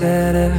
said it's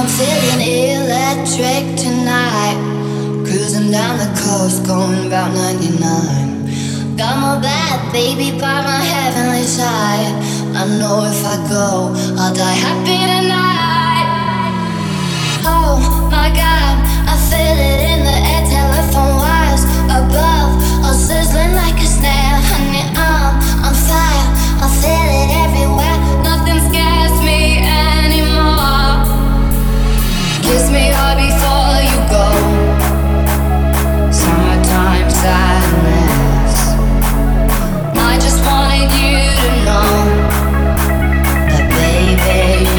I'm feeling electric tonight. Cruising down the coast, going about 99. Got my bad baby by my heavenly side. I know if I go, I'll die happy tonight. Oh my god, I feel it in the air, telephone wires above, all sizzling like a snare. Honey, I'm on fire, I feel it everywhere.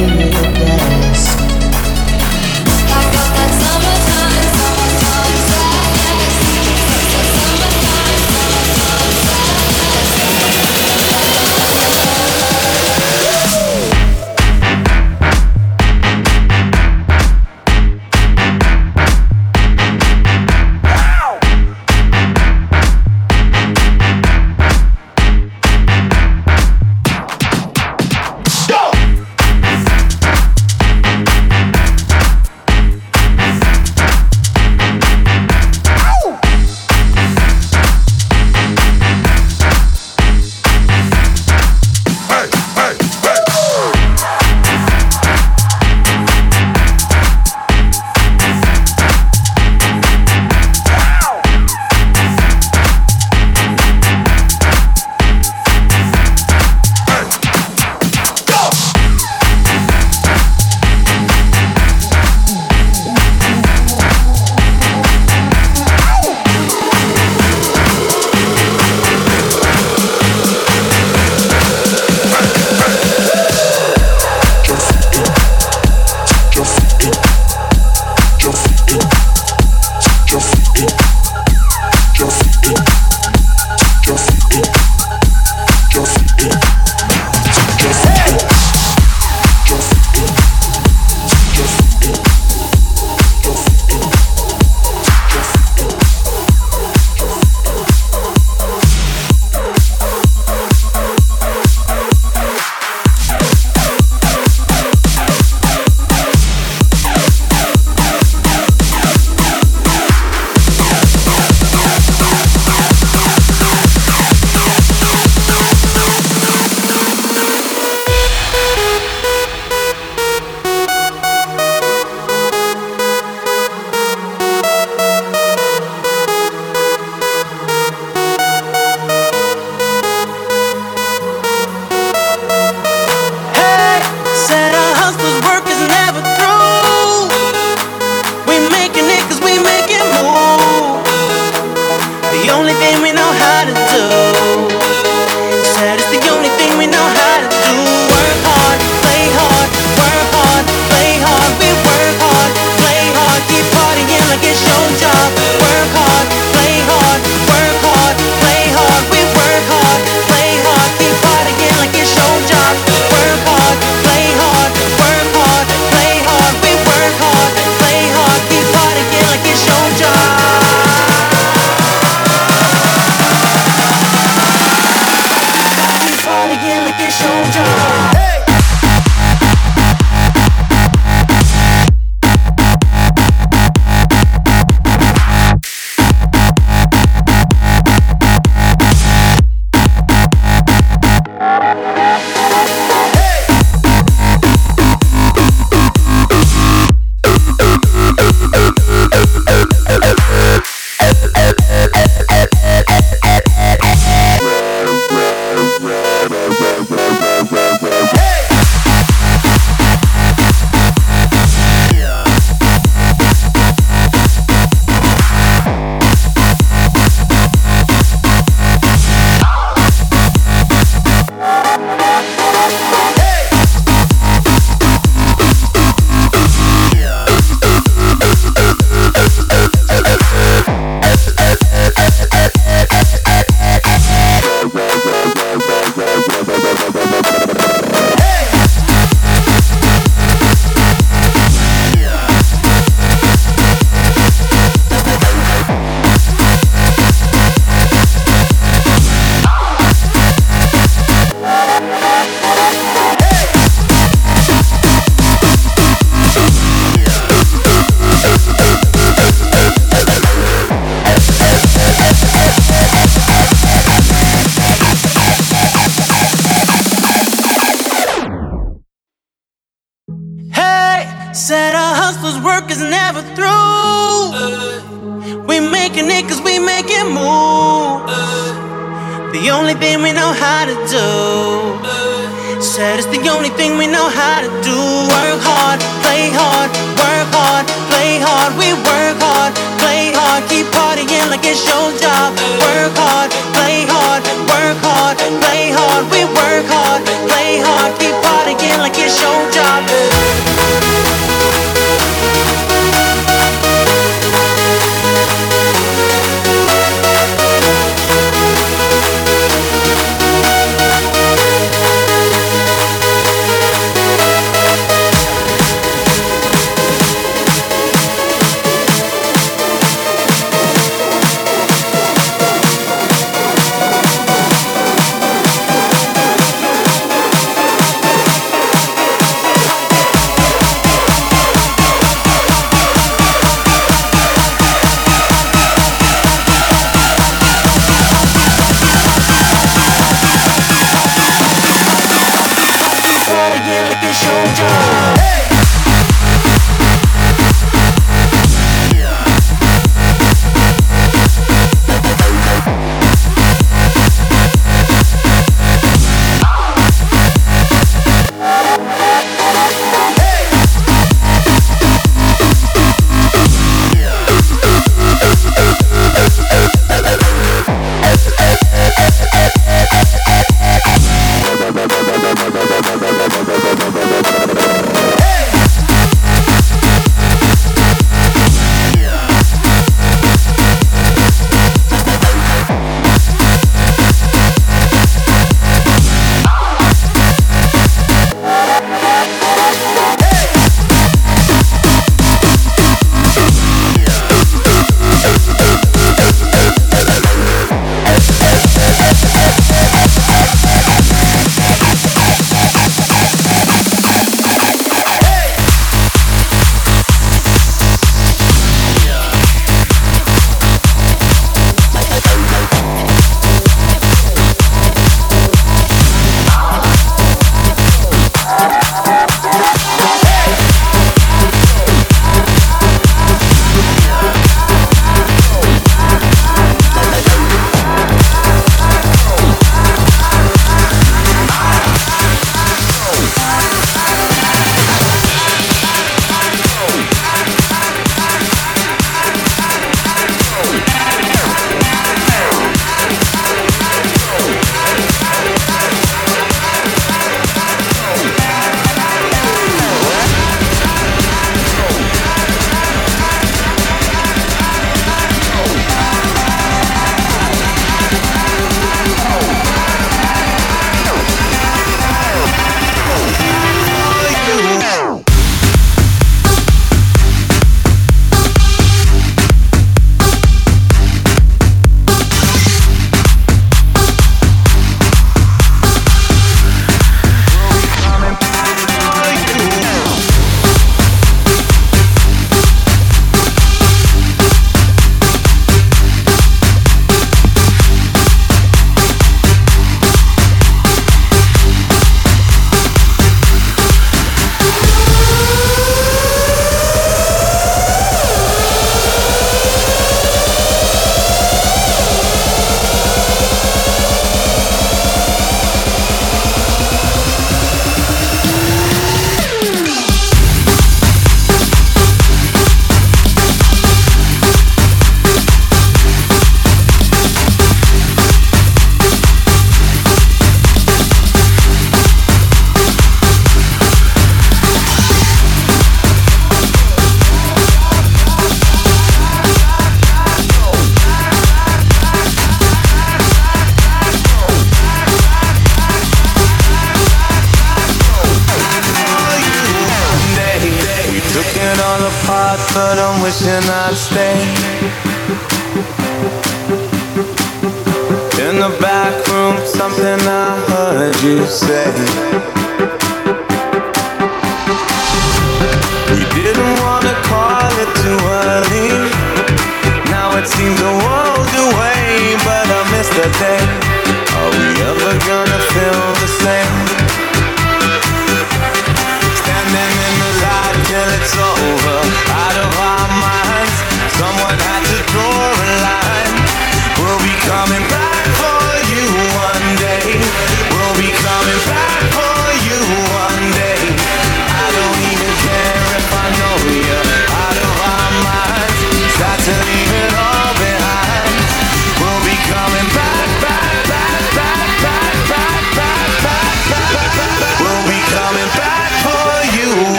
you.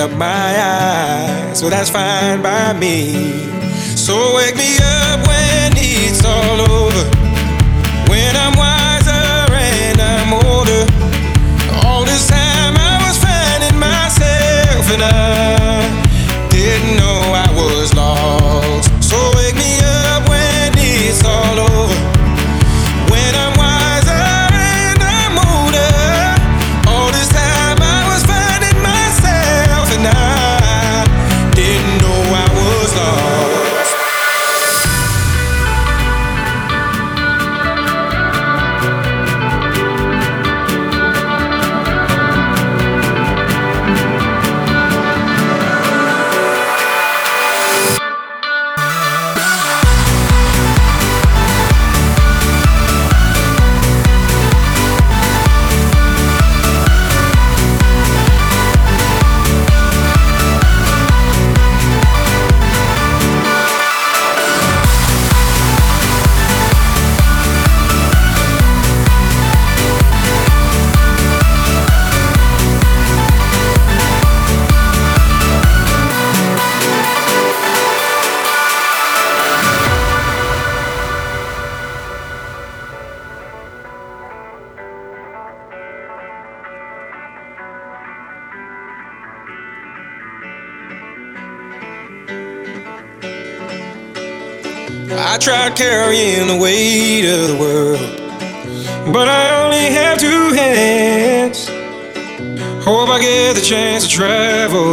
Up my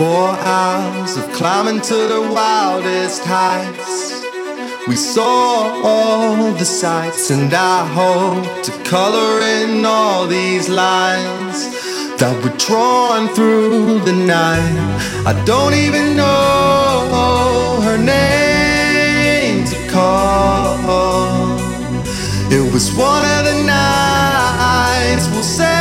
Four hours of climbing to the wildest heights. We saw all the sights, and I hope to color in all these lines that were drawn through the night. I don't even know her name to call. It was one of the nights we'll say.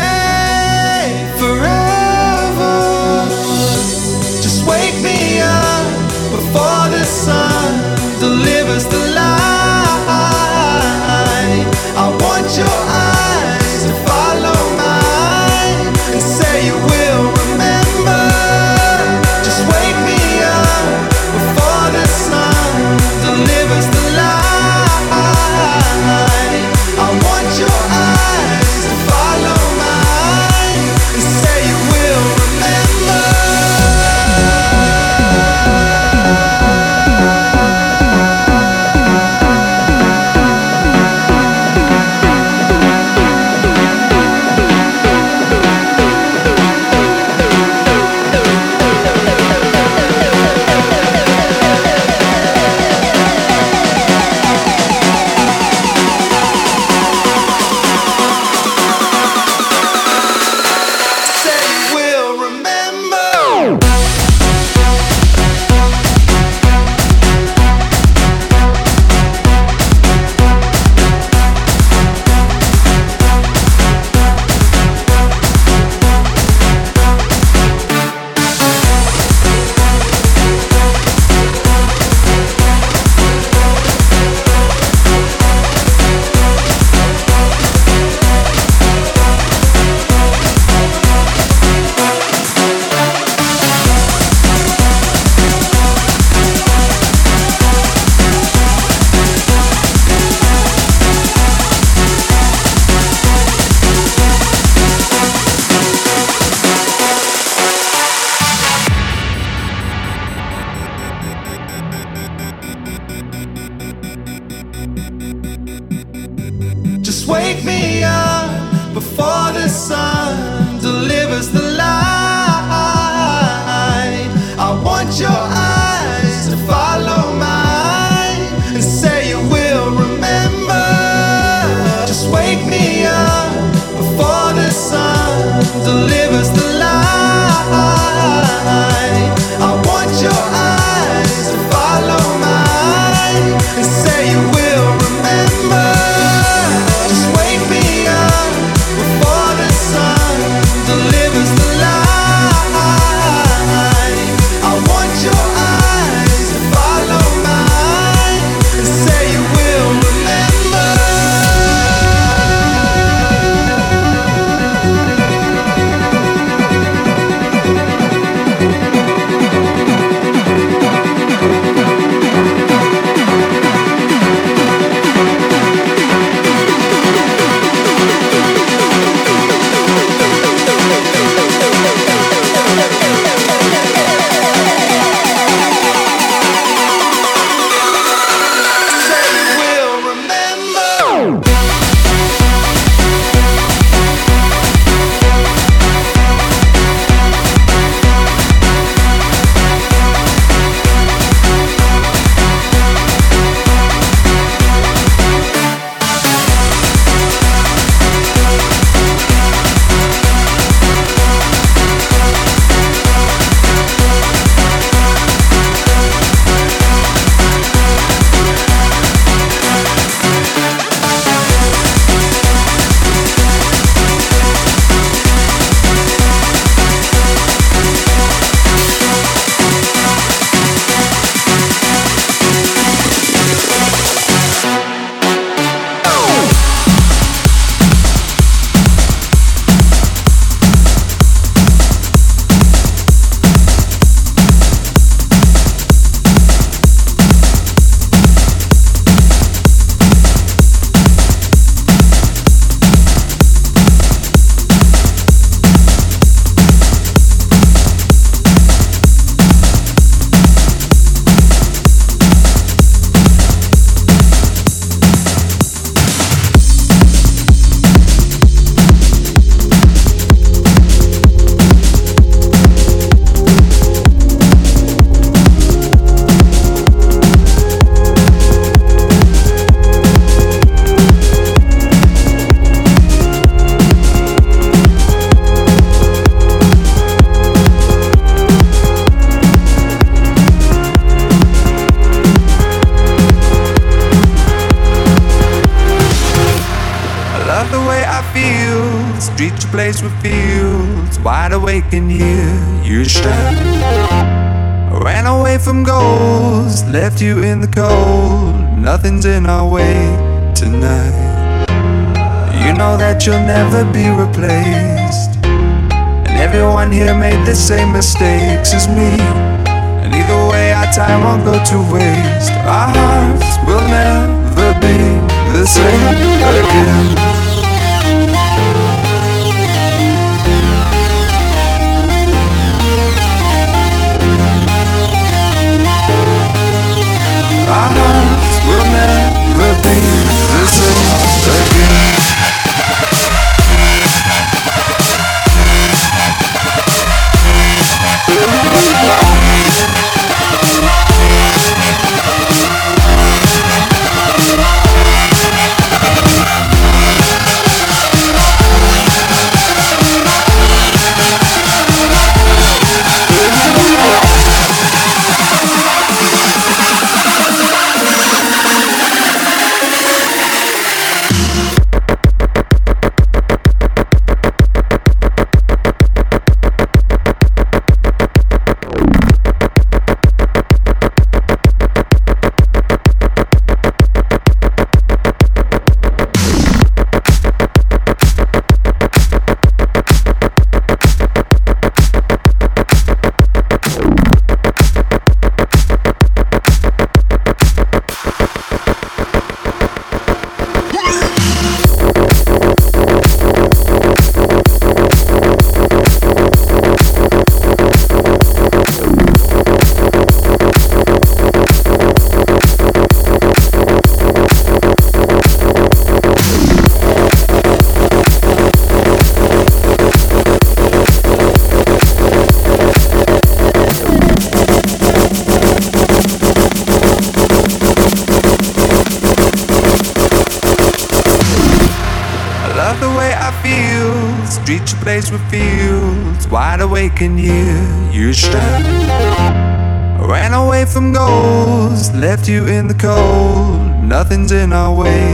In here, you shine. I ran away from goals, left you in the cold. Nothing's in our way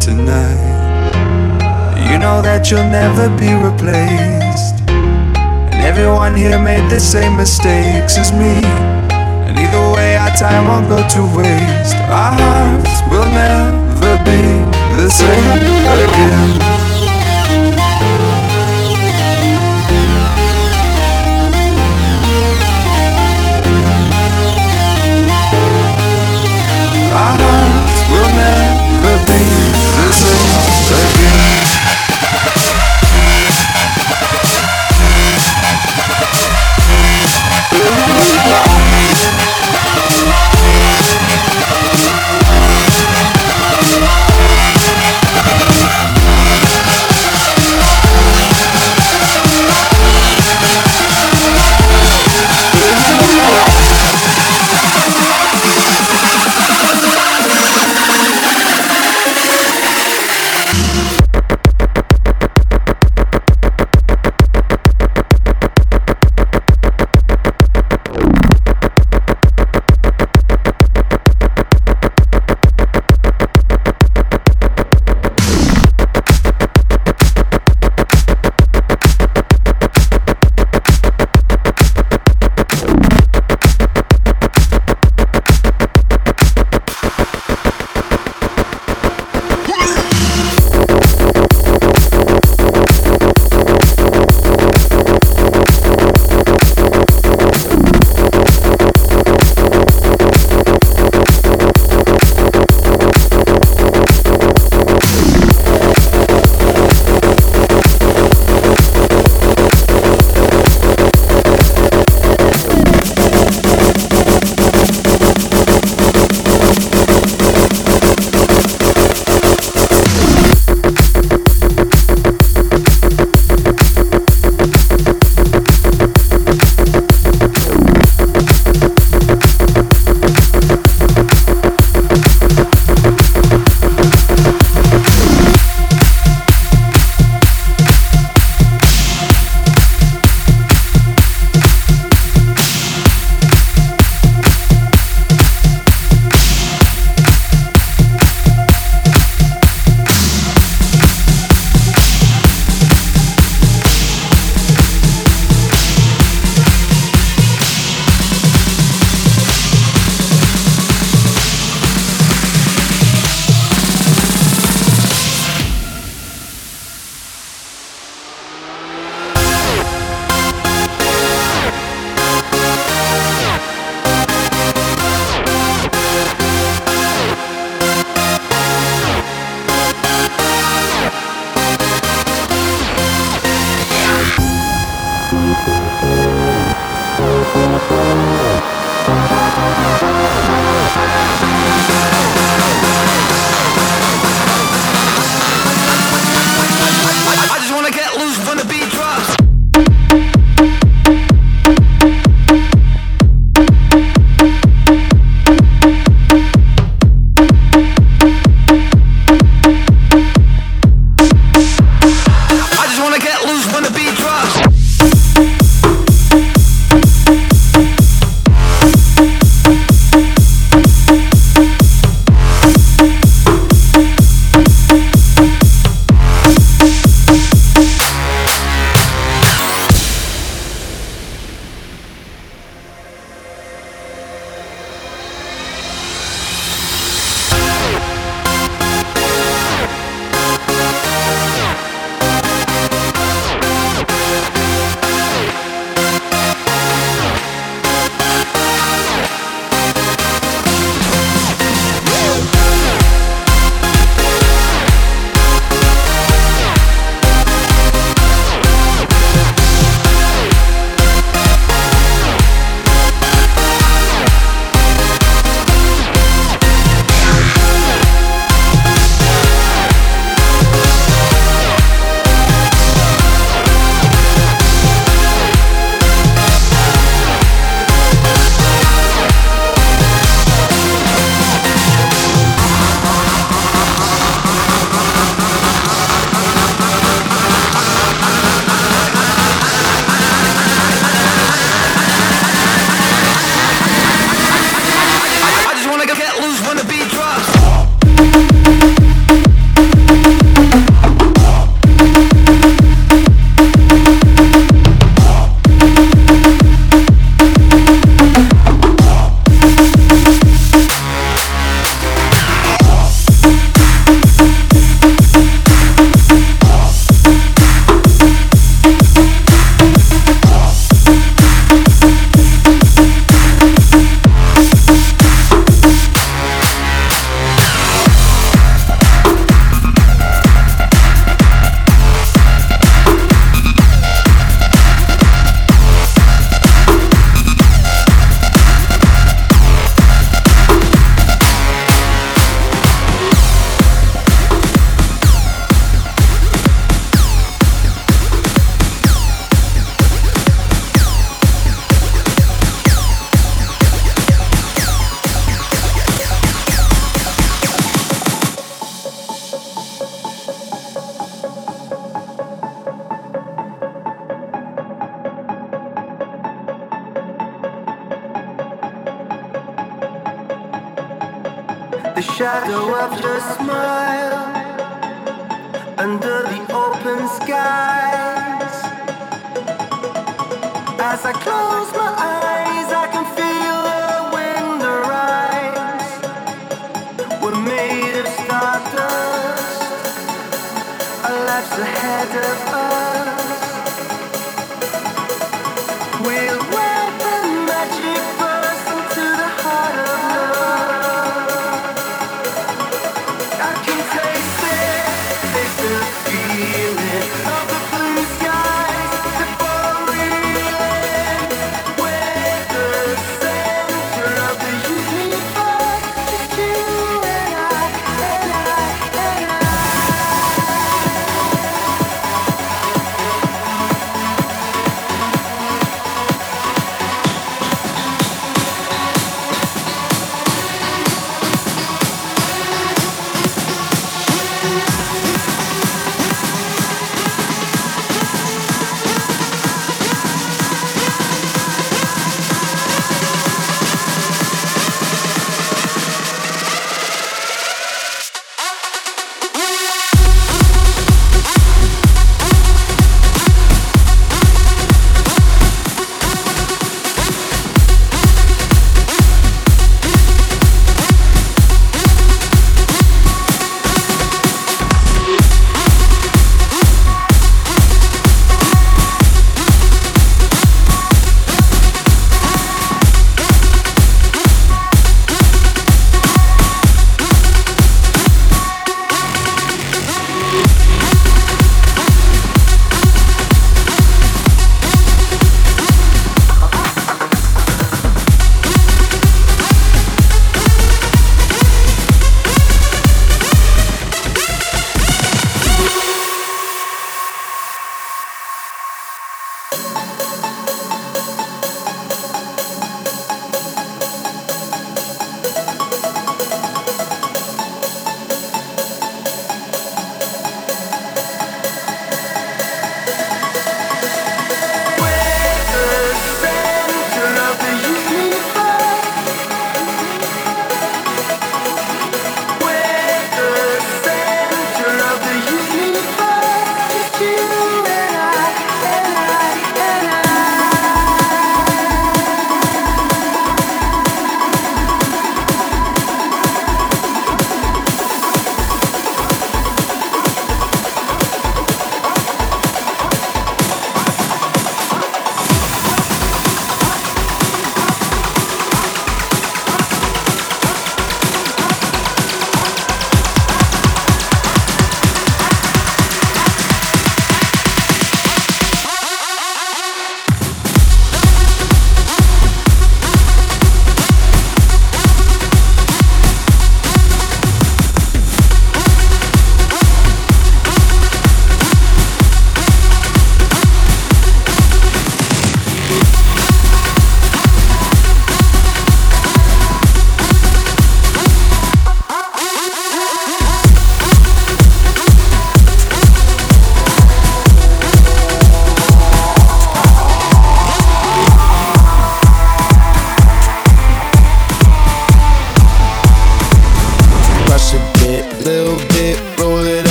tonight. You know that you'll never be replaced. And everyone here made the same mistakes as me. And either way, our time won't go to waste. Our hearts will never be the same again.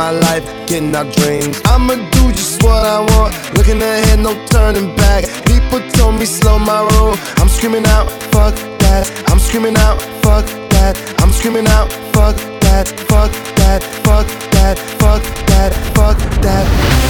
my life, getting our dreams. I'ma do just what I want, looking ahead, no turning back. People told me slow my roll, I'm screaming out, fuck that. I'm screaming out, fuck that. I'm screaming out, fuck that, fuck that, fuck that, fuck that, fuck that. Fuck that.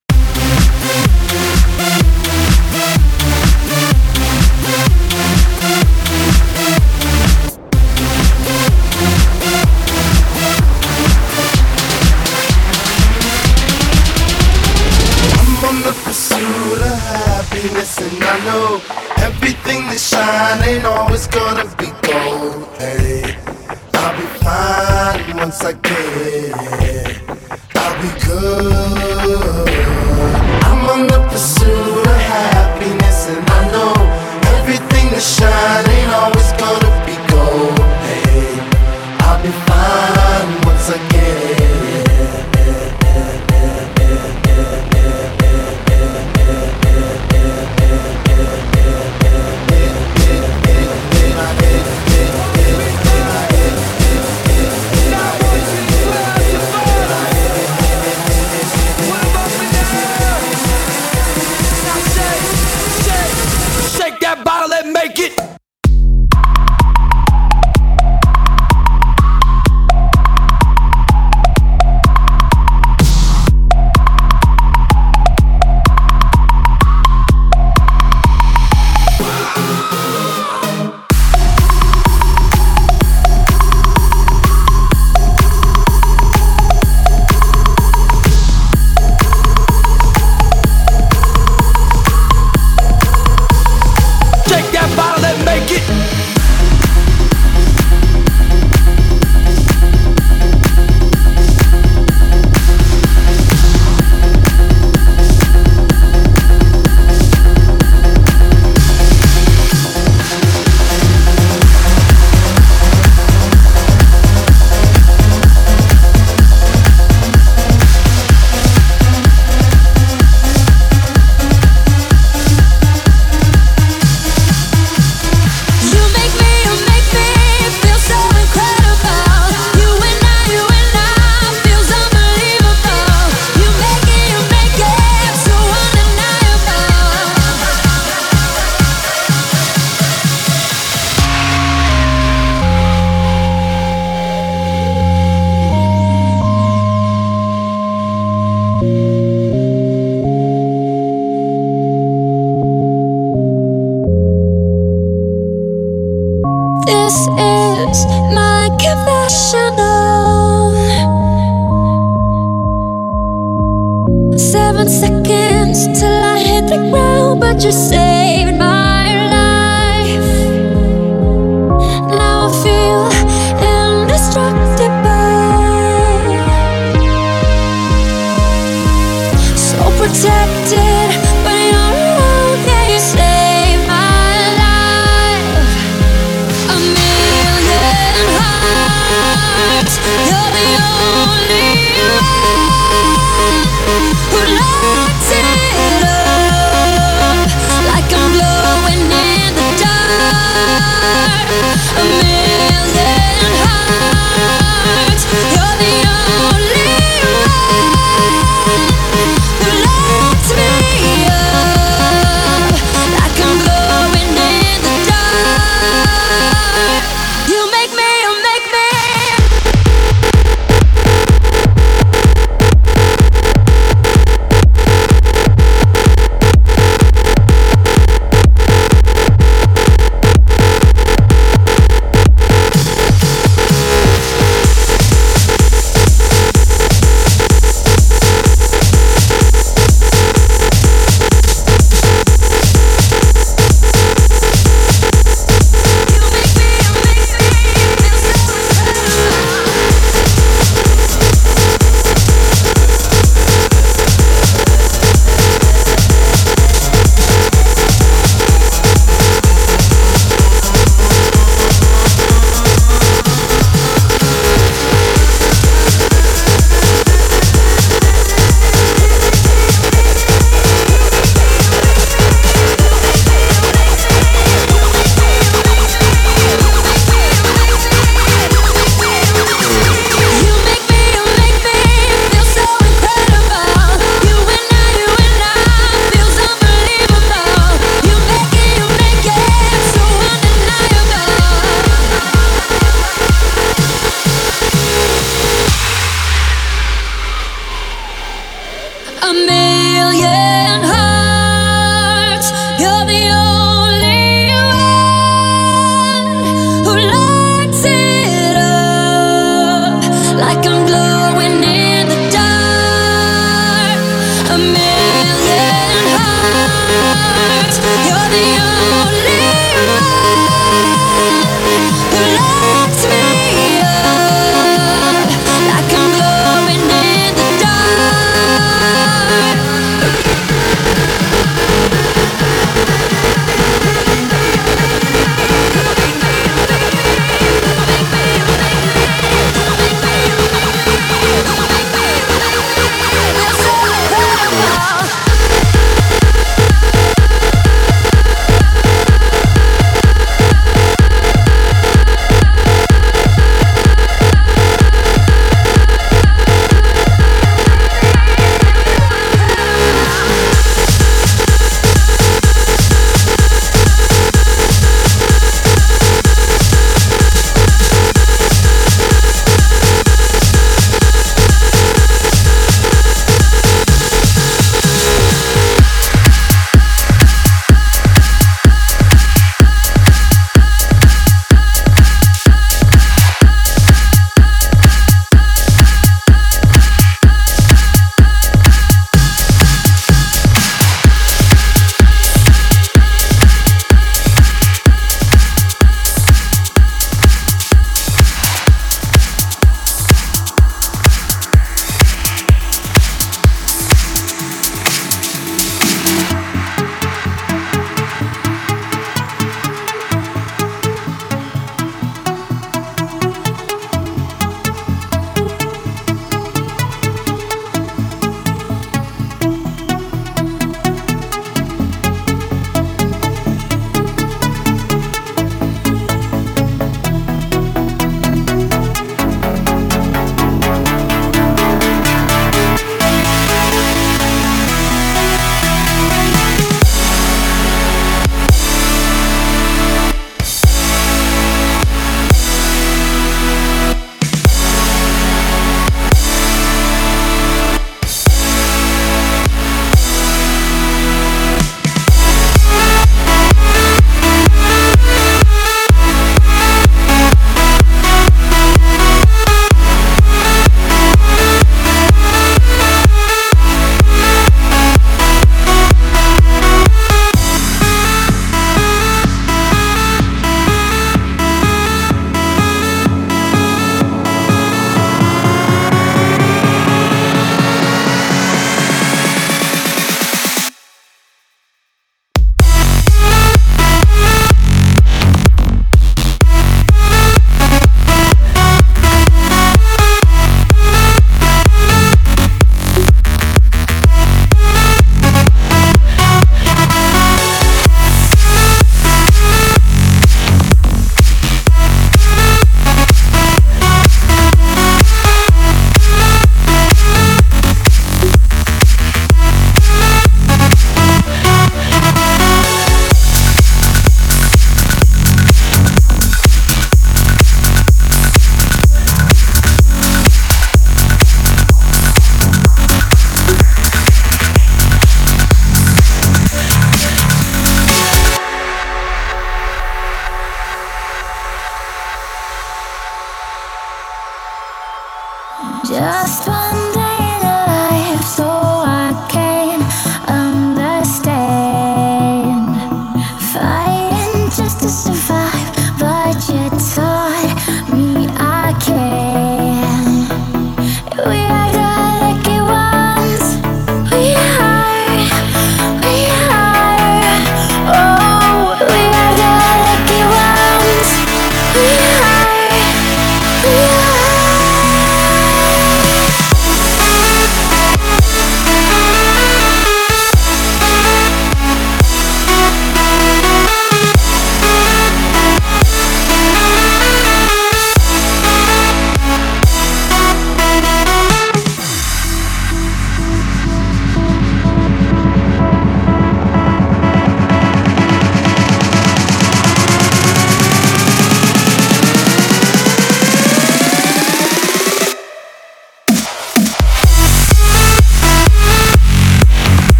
That shine ain't always gonna be gold. Hey, I'll be fine once I get it. I'll be good.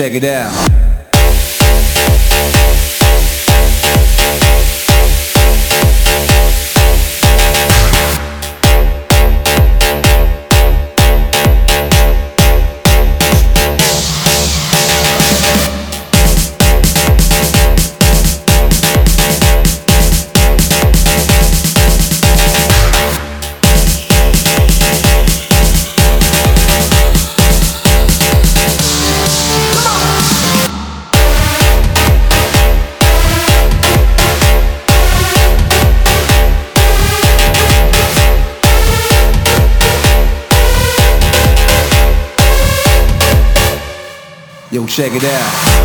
check it out. Check it out.